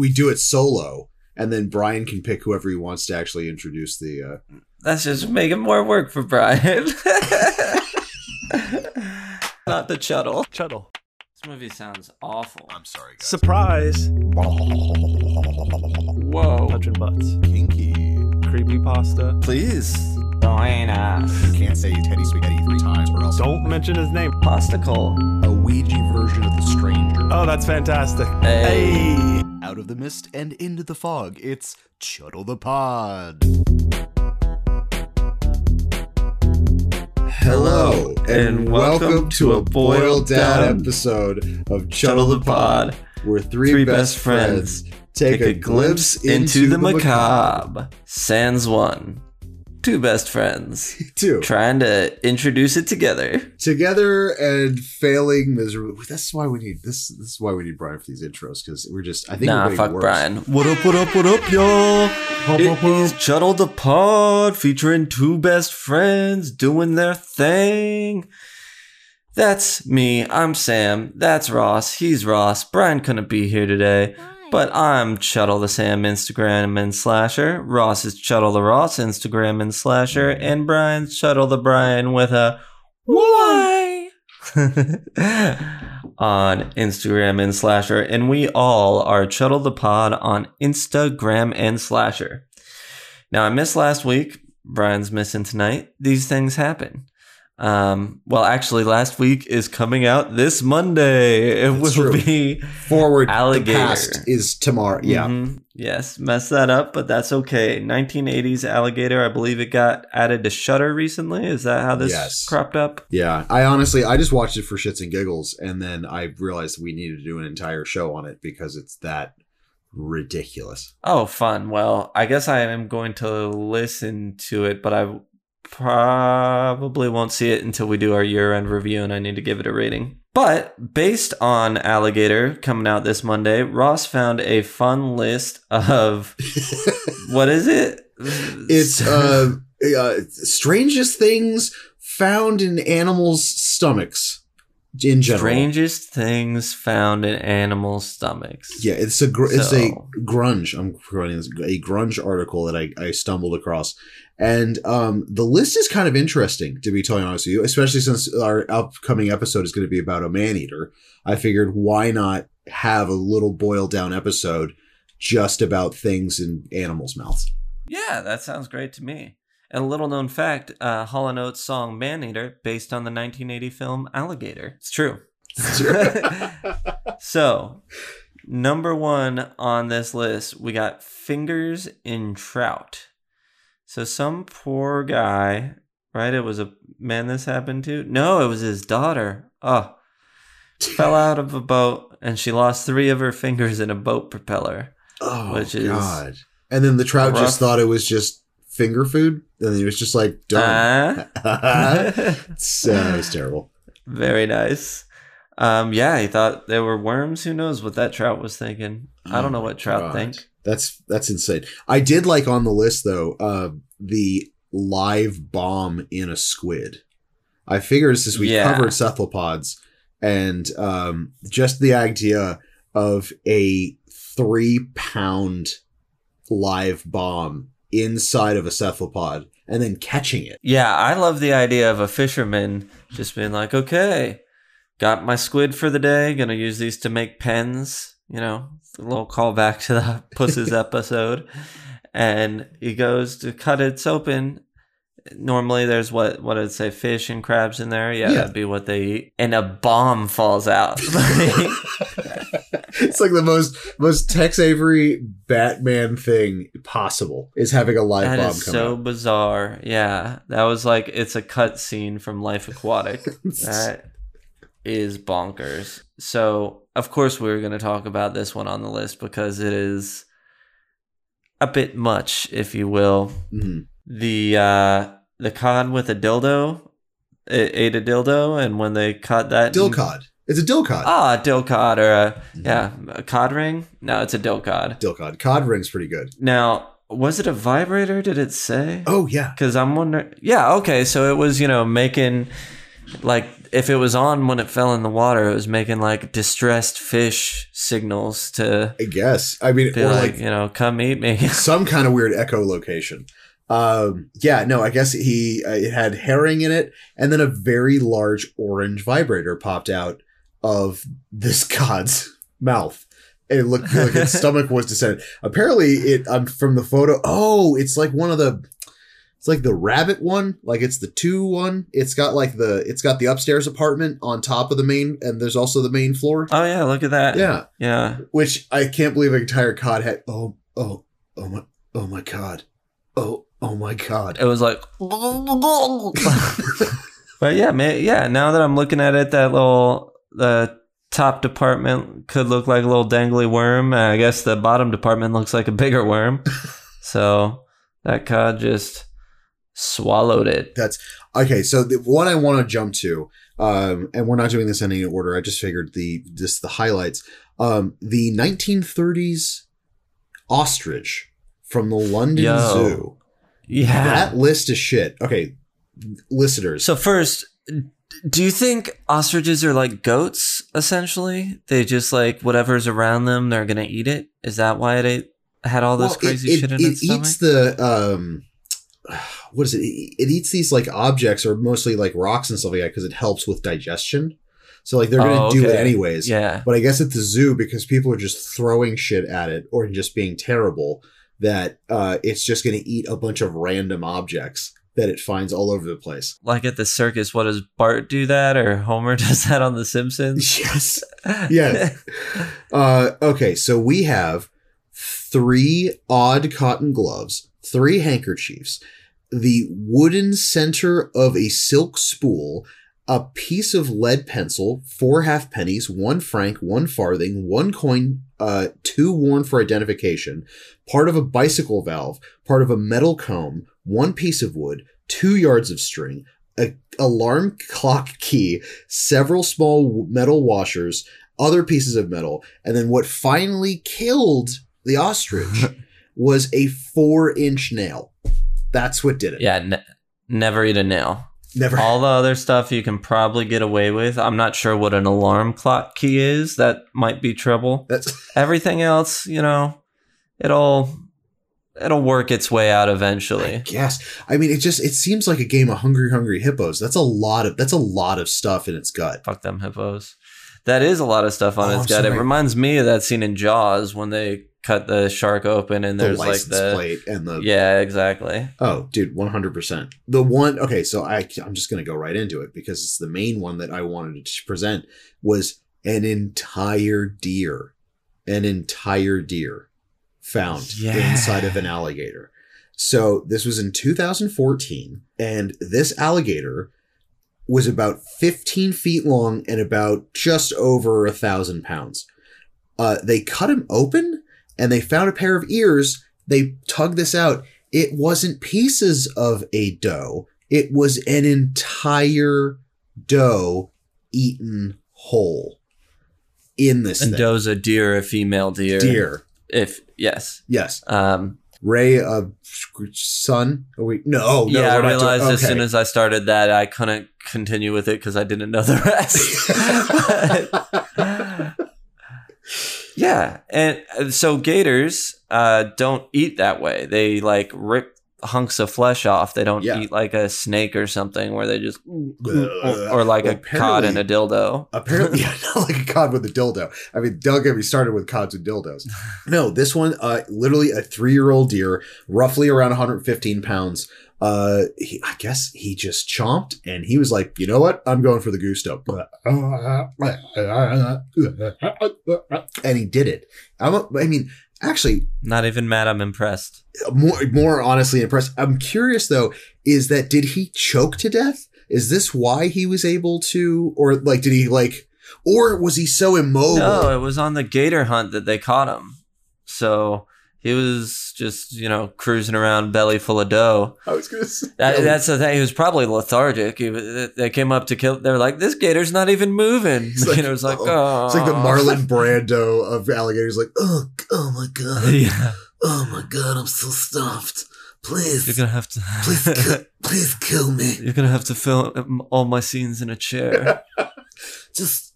we do it solo, and then Brian can pick whoever he wants to actually introduce the. Uh, That's just making more work for Brian. Not the Chuddle. Chuddle. This movie sounds awful. I'm sorry, guys. Surprise. Whoa. Touching butts. Kinky. Creepy pasta. Please. Join us. You can't say Teddy Spaghetti three times, or else Don't mention his name. Posticle. a Ouija version of the stranger. Oh, that's fantastic. Hey. Hey. Out of the mist and into the fog, it's Chuddle the Pod. Hello, and, welcome, to a boiled down episode of Chuddle the Pod, where three, Three best, best friends, friends take, a glimpse into, the macabre. Sans one. Two best friends Two. trying to introduce it together. Together and failing miserably. That's why we need this. This is why we need Brian for these intros because we're just. I think Nah, we're fuck worse. Brian. What up, what up, what up, y'all? It is Chuddle the Pod featuring two best friends doing their thing. That's me. I'm Sam. That's Ross. He's Ross. Brian couldn't be here today. But I'm Chuddle the Sam Instagram and Slasher. Ross is Chuddle the Ross Instagram and Slasher. And Brian's Chuddle the Brian with a why on Instagram and Slasher. And we all are Chuddle the Pod on Instagram and Slasher. Now, I missed last week. Brian's missing tonight. These things happen. Um, well, actually, last week is coming out this Monday. It That's will true. be Forward. Alligator. Past is tomorrow. Yeah. Mhm. Yes, mess that up, but that's okay. 1980s Alligator. I believe it got added to Shudder recently. Is that how this Yes. cropped up? Yeah, I honestly, I just watched it for shits and giggles, and then I realized we needed to do an entire show on it because it's that ridiculous. Oh, fun. Well, I guess I am going to listen to it, but I probably won't see it until we do our year end review and I need to give it a rating. But based on Alligator coming out this Monday, Ross found a fun list of what is it? It's uh, uh, strangest things found in animals' stomachs in general. strangest things found in animal stomachs. Yeah, it's a gr- it's a grunge. I'm running this a grunge article that I, I stumbled across, and um, the list is kind of interesting to be totally honest with you, especially since our upcoming episode is going to be about a man eater. I figured why not have a little boiled down episode just about things in animals' mouths. Yeah, that sounds great to me. And a little known fact, uh, Hall & Oates song "Maneater" based on the 1980 film Alligator. It's true. so, number one on this list, we got fingers in trout. So some poor guy, right? It was a man this happened to. No, it was his daughter. Oh, fell out of a boat and she lost three of her fingers in a boat propeller. oh Which is God! And then the trout rough. just thought it was just finger food, and he was just like done. Ah. so it was terrible. Very nice. Um, yeah, he thought there were worms. Who knows what that trout was thinking? I don't know Oh what trout God. think. That's that's insane. I did like on the list though, uh, the live bomb in a squid. I figured since we Yeah. covered cephalopods and um, just the idea of a three pound live bomb inside of a cephalopod and then catching it. Yeah, I love the idea of a fisherman just being like, okay, got my squid for the day. Gonna use these to make pens. You know, a little callback to the Pusses episode. And he goes to cut it open. Normally, there's what what it say, fish and crabs in there. Yeah, Yeah. that'd be what they eat. And a bomb falls out. it's like the most most Tex Avery Batman thing possible is having a live That bomb is come so out. bizarre. Yeah, that was like it's a cut scene from Life Aquatic. that is bonkers. So, of course, we are going to talk about this one on the list because it is a bit much, if you will. Mhm. The uh, the cod with a dildo, it ate a dildo, and when they cut that Dill cod. It's a dill cod. ah, a dill cod or a Mhm. yeah, a cod ring. No, it's a dill cod. Dill cod. Cod ring's pretty good. Now, was it a vibrator? Did it say? Oh yeah. Because I'm wondering. Yeah, okay. So it was, you know, making like if it was on when it fell in the water, it was making like distressed fish signals to I guess. I mean, or like, like you know, come eat me. some kind of weird echolocation. Um, yeah, no, I guess he uh, it had herring in it, and then a very large orange vibrator popped out of this god's mouth. It looked like its stomach was descended. Apparently, it um, from the photo. Oh, it's like one of the. It's like the rabbit one, like it's the two one. It's got like the it's got the upstairs apartment on top of the main, and there's also the main floor. oh yeah, look at that. Yeah, Yeah. which I can't believe an entire cod had. Oh, oh, oh my, oh my god, oh, oh my god. It was like But yeah, man, yeah, now that I'm looking at it, that little the top department could look like a little dangly worm. I guess the bottom department looks like a bigger worm. so that cod just swallowed it. That's okay. So the one I want to jump to, um, and we're not doing this in any order. I just figured the just the highlights. Um, the 1930s ostrich from the London Yo. Zoo. Yeah. That list is shit. Okay, listeners. So first, do you think ostriches are like goats essentially? They just like whatever's around them, they're gonna eat it. Is that why it ate, had all this Well, crazy it, shit it, in it its stomach? eats the um what is it it eats these like objects or mostly like rocks and stuff like that because it helps with digestion so like they're gonna Oh, do it anyways yeah. but i guess at the zoo because people are just throwing shit at it or just being terrible that uh it's just gonna eat a bunch of random objects that it finds all over the place Like at the circus, what does Bart do that or Homer does that on The Simpsons? yes Yes. Uh, okay, so we have three odd cotton gloves, three handkerchiefs, the wooden center of a silk spool, a piece of lead pencil, four half pennies, one franc, one farthing, one coin, uh, two worn for identification, part of a bicycle valve, part of a metal comb, one piece of wood, two yards of string, a alarm clock key, several small metal washers, other pieces of metal, and then what finally killed the ostrich was a four inch nail. That's what did it. yeah, ne- never eat a nail. Never. All the other stuff you can probably get away with. I'm not sure what an alarm clock key is. That might be trouble. That's Everything else, you know, it'll it'll work its way out eventually. yes. I mean, it just it seems like a game of hungry, hungry hippos. That's a lot of that's a lot of stuff in its gut. Fuck them hippos. That is a lot of stuff on Oh, its I'm gut. It reminds me of that scene in Jaws when they cut the shark open and The there's like license the plate and the yeah, exactly. Oh, dude, one hundred percent. The one, okay, so I I'm just gonna go right into it because it's the main one that I wanted to present was an entire deer, an entire deer found Yeah. inside of an alligator. So this was in 2014, and this alligator was about 15 feet long and about just over a thousand pounds. Uh, they cut him open and they found a pair of ears. They tugged this out. It wasn't pieces of a doe. It was an entire doe eaten whole in this And thing. doe's a deer, a female deer. deer. If yes. Yes. Um Ray, uh, son. Oh, wait. No, oh, no. yeah, I doing- realized as soon as I started that I couldn't continue with it because I didn't know the rest. yeah, and uh, so gators uh, don't eat that way. They like rip hunks of flesh off. They don't Yeah. eat like a snake or something where they just or, or like Well, a cod and a dildo. Apparently, yeah, not like a cod with a dildo. I mean, don't get me started with cods and dildos. No, this one, uh, literally a three-year-old deer, roughly around 115 pounds. Uh, he, I guess he just chomped, and he was like, "You know what? I'm going for the gusto," and he did it. I'm, I mean, actually, Not even mad. I'm impressed. more, more honestly impressed. I'm curious though, is that did he choke to death? Is this why he was able to, or like, did he like, or was he so immobile? No, it was on the gator hunt that they caught him. So he was just you know cruising around belly full of dough. I was gonna say That, that's the thing. He was probably lethargic. He, they came up to kill. They're like, "This gator's not even moving." It's like, you know, it's like, oh. oh, It's like the Marlon Brando of alligators, like, oh, oh my god, yeah, oh my god, I'm so stuffed. please, You're gonna have to. please, kill, please kill me. You're gonna have to film all my scenes in a chair. Just,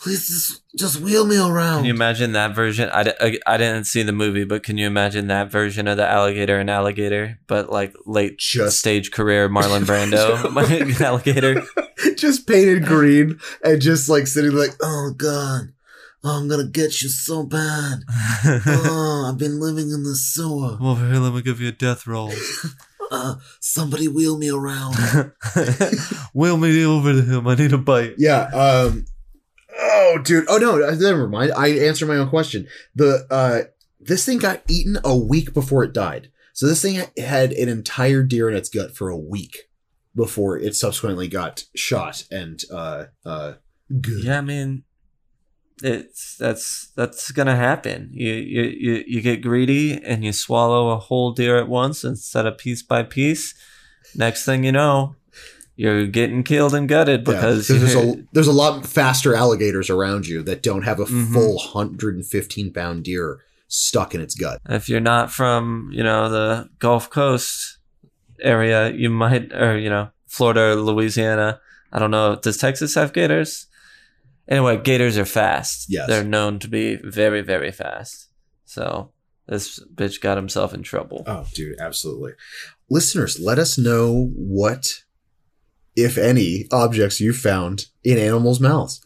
please, just, just wheel me around. Can you imagine that version? I, I, I didn't see the movie, but can you imagine that version of the alligator and alligator, but like late Just- stage career Marlon Brando alligator? just painted green and just like sitting like, oh god, oh, I'm gonna get you so bad. Oh, I've been living in the sewer. Come over here, let me give you a death roll. Uh, somebody wheel me around. Wheel me over to him. I need a bite. yeah. Um. Oh, dude. Oh no. Never mind. I answered my own question. The uh, this thing got eaten a week before it died. So this thing had an entire deer in its gut for a week before it subsequently got shot and uh uh good. Yeah, I mean, it's that's that's gonna happen. You you you you get greedy and you swallow a whole deer at once instead of piece by piece. Next thing you know, you're getting killed and gutted Yeah, because there's a there's a lot faster alligators around you that don't have a Mhm. full 115 pound deer stuck in its gut. if you're not from you know the Gulf Coast area, you might or you know Florida, or Louisiana. I don't know. Does Texas have gators? Anyway, gators are fast. Yes. they're known to be very very fast. So this bitch got himself in trouble. Oh, dude, absolutely. Listeners, let us know what, if any, objects you found in animals' mouths.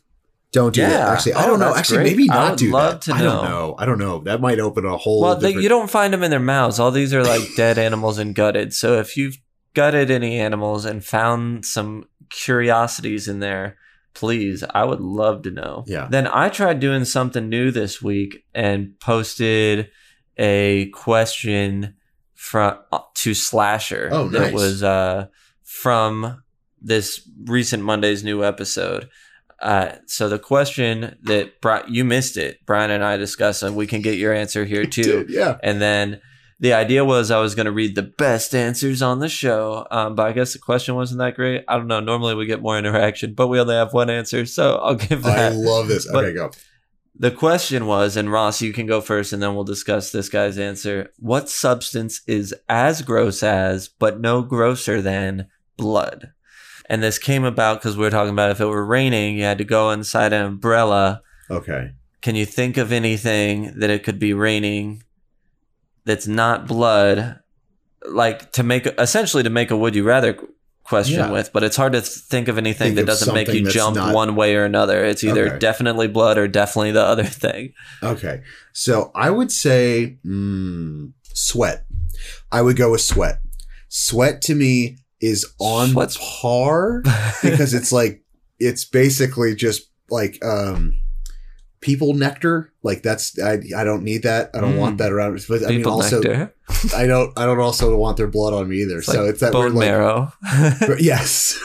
Don't do that. Actually, I Oh, don't know. Actually, great. maybe I not would do love that. I don't know. I don't know. That might open a whole. Well, they, you don't find them in their mouths. All these are like dead animals and gutted. So if you've gutted any animals and found some curiosities in there, please, I would love to know. Yeah. Then I tried doing something new this week and posted a question from to Slasher. Oh, nice. That was uh, from this recent Monday's new episode. Uh, so the question that Bri- you missed it, Brian and I discussed, and we can get your answer here too. Dude, yeah. And then the idea was I was going to read the best answers on the show, um, but I guess the question wasn't that great. I don't know. Normally we get more interaction, but we only have one answer, so I'll give that. I love this. But- Okay, go. the question was, and Ross, you can go first, and then we'll discuss this guy's answer. What substance is as gross as, but no grosser than, blood? And this came about because we were talking about if it were raining, you had to go inside an umbrella Okay. can you think of anything that it could be raining that's not blood like to make essentially to make a would you rather question Yeah. with but it's hard to think of anything Think that of doesn't make you jump not- one way or another it's either Okay. definitely blood or definitely the other thing Okay. So I would say mm, sweat. I would go with sweat. Sweat to me is on Sweat's- par because it's like it's basically just like um people nectar. Like that's I I don't need that. I don't Mm. want that around. But I mean also nectar I don't I don't also want their blood on me either. It's so like it's that bone weird like marrow yes.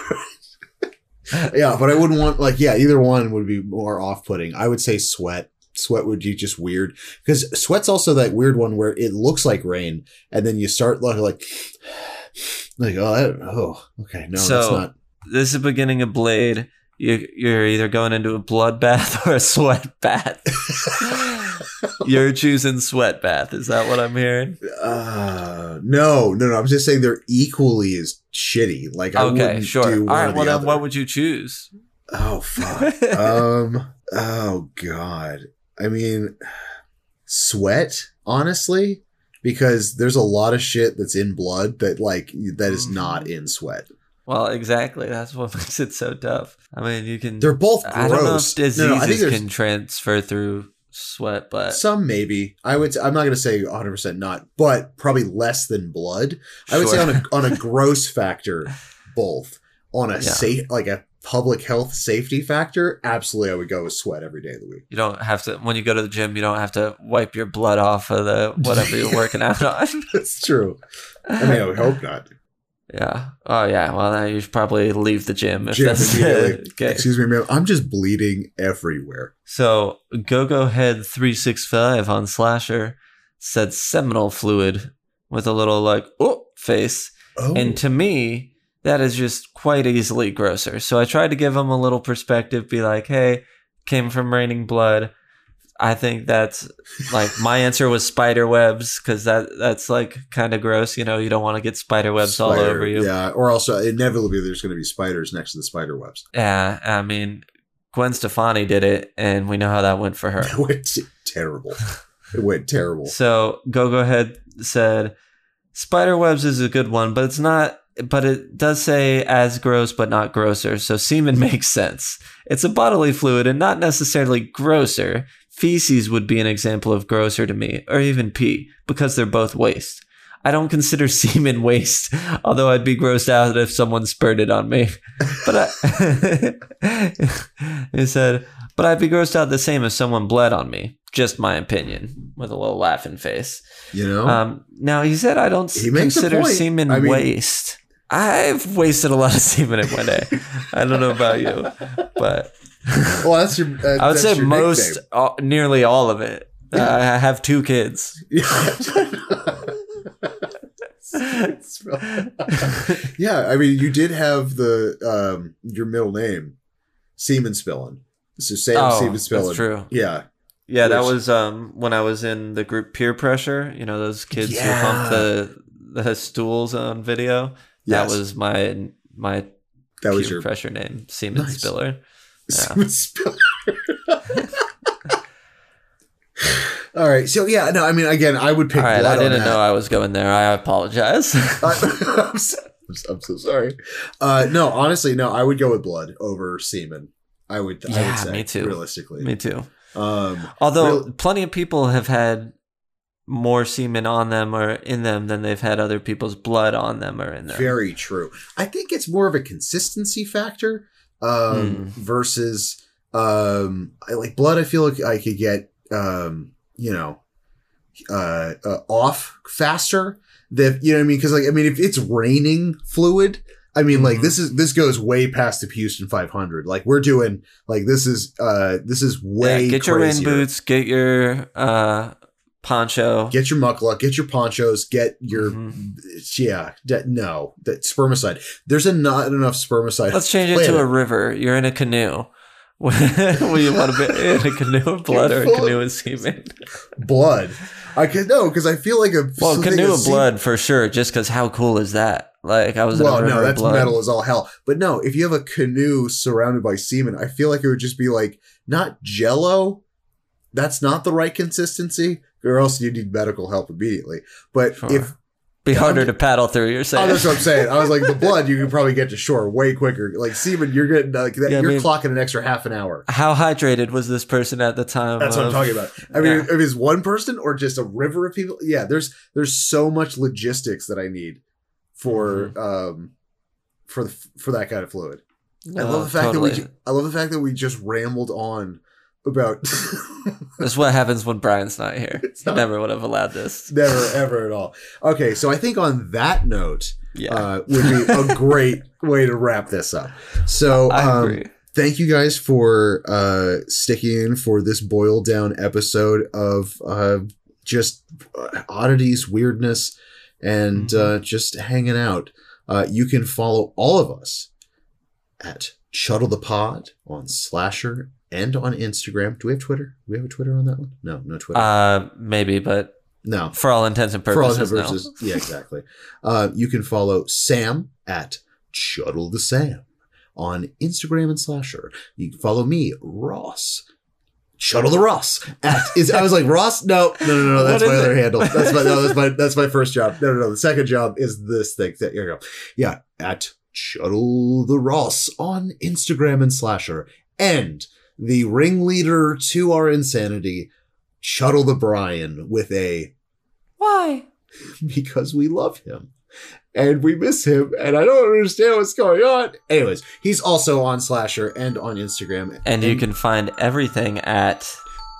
yeah, but I wouldn't want like yeah, either one would be more off-putting. I would say sweat. Sweat would be just weird because sweat's also that weird one where it looks like rain, and then you start like like oh that, oh okay no that's So- not this is the beginning of blade you, you're either going into a bloodbath or a sweat bath you're choosing sweat bath is that what i'm hearing uh no no no. I'm just saying they're equally as shitty. Like I okay wouldn't sure do all right well then what would you choose Oh fuck. um. Oh god. I mean, sweat. Honestly, because there's a lot of shit that's in blood that like that is mm-hmm. not in sweat. Well, exactly. That's what makes it so tough. I mean, you can. They're both gross. I don't know if diseases no, no, I think can transfer through sweat, but some maybe. I would. I'm not going to say 100 percent not, but probably less than blood. I would say on a on a gross factor, both. On a Yeah. safe like a public health safety factor, absolutely, I would go with sweat every day of the week. you don't have to. When you go to the gym, you don't have to wipe your blood off of the whatever you're working out on. That's true. I mean, I would hope not. Yeah. Oh, yeah. Well, you should probably leave the gym if Jim that's immediately. okay. Excuse me, ma'am. I'm just bleeding everywhere. So, Go Go Head three six five on Slasher said seminal fluid with a little like oh face, Oh, and to me that is just quite easily grosser. So I tried to give him a little perspective, be like, hey, came from raining blood. I think that's like my answer was spider webs because that that's like kind of gross. You know, you don't want to get spider webs all over you. Yeah, or also inevitably there's going to be spiders next to the spider webs. Yeah, I mean, Gwen Stefani did it, and we know how that went for her. It went terrible. It went terrible. So Go Go Head said, "Spider webs is a good one, but it's not. But it does say as gross, but not grosser. So semen makes sense. It's a bodily fluid and not necessarily grosser. Feces would be an example of grosser to me, or even pee, because they're both waste." I don't consider semen waste, although I'd be grossed out if someone spurted on me. But I, he said, but I'd be grossed out the same if someone bled on me. Just my opinion, with a little laughing face. You know, Um, now he said I don't He consider semen I mean- waste. I've wasted a lot of semen in one day. I don't know about you, but well, that's your. Uh, I would say most, uh, nearly all of it. Uh, I have two kids. yeah, I mean, you did have the um your middle name, Seaman Spillin. So Sam Oh, Seaman Spillin. that's true. Yeah, Yeah, that was um when I was in the group peer pressure. You know those kids Yeah. who hump the the stools on video. Yes. That was my my that was your pressure name, Seaman Nice. Spiller. Seaman Spiller. All right, so yeah, no, I mean, again, I would pick. All right, I didn't know I was going there. I apologize. I, am so, I'm so sorry. Uh, no, honestly, no. I would go with blood over semen. I would. I Yeah, would say, me too. Realistically, Me too. um, Although Real- plenty of people have had more semen on them or in them than they've had other people's blood on them or in them. very true. I think it's more of a consistency factor um, Hmm. versus um, I like blood. I feel like I could get um, you know uh, uh, off faster. That you know what I mean? Because like I mean, if it's raining fluid. I mean, like Mhm. this is this goes way past the Houston 500. Like we're doing, like this is uh this is way yeah, get your rain boots, get your uh, poncho. get your mukluk, get your ponchos, get your Mhm. yeah. That, no, that spermicide. There's a not enough spermicide. Let's change it to a river. You're in a canoe. Will you want to be in a canoe of blood or a canoe of semen? blood. I could no because I feel like a Well, canoe of blood for sure. Just because how cool is that? Like I was in Well, a river no, that's blood. metal as all hell. But no, if you have a canoe surrounded by semen, I feel like it would just be like not Jello. That's not the right consistency, or else you need medical help immediately. But Sure. if Be harder I'm- to paddle through. You're Oh, saying. that's what I'm saying. I was like, the blood, you can probably get to shore way quicker. Like semen, you're getting like that, Yeah, you're mean- clocking an extra half an hour. How hydrated was this person at the time? That's what I'm talking about. I mean, Yeah. if it's one person or just a river of people, yeah, there's there's so much logistics that I need for Mm-hmm. um for the, for that kind of fluid. I love the fact Oh, totally. that we I love the fact that we just rambled on about That's what happens when Brian's not here. Not- never would have allowed this. never ever at all. Okay, so I think on that note Yeah, uh, would be a great way to wrap this up. So um, thank you guys for uh sticking in for this boiled down episode of uh just uh, oddities weirdness and Mhm. uh just hanging out uh you can follow all of us at Shuttle the Pod on Slasher and on Instagram. Do we have Twitter? Do we have a Twitter on that one? No, no Twitter. Uh, maybe, but no. for all intents and For all purposes, intents purposes. Yeah, exactly. Uh, you can follow Sam at Shuttle the Sam on Instagram and Slasher. You can follow me, Ross. Shuttle the Ross at is I was like Ross no no no no that's my other it? handle that's my no that's my that's my first job no no no the second job is this thing there you go yeah at Shuttle the Ross on Instagram and Slasher and the ringleader to our insanity Shuttle the Brian with a why? because we love him and we miss him and I don't understand what's going on. Anyways, he's also on Slasher and on Instagram. And you can find everything at.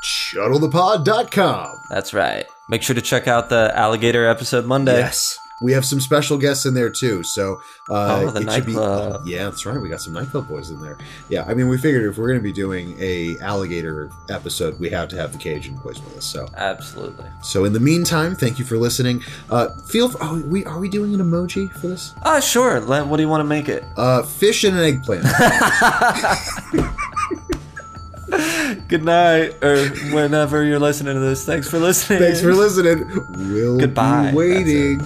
shuttlethepod.com. That's right. Make sure to check out the alligator episode Monday. Yes. We have some special guests in there too. So uh Oh, the it should be nightclub. Yeah, that's right. We got some nightclub boys in there. Yeah, I mean we figured if we're gonna be doing a alligator episode, we have to have the Cajun boys with us. So Absolutely. so in the meantime, thank you for listening. Uh feel fr- oh, we are we doing an emoji for this? Ah, sure. Len, what do you want to make it? Uh fish and an eggplant. Good night, or whenever you're listening to this. Thanks for listening. Thanks for listening. We'll Goodbye. be waiting.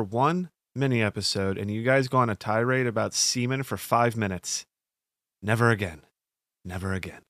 For one mini episode, and you guys go on a tirade about semen for five minutes. Never again. Never again.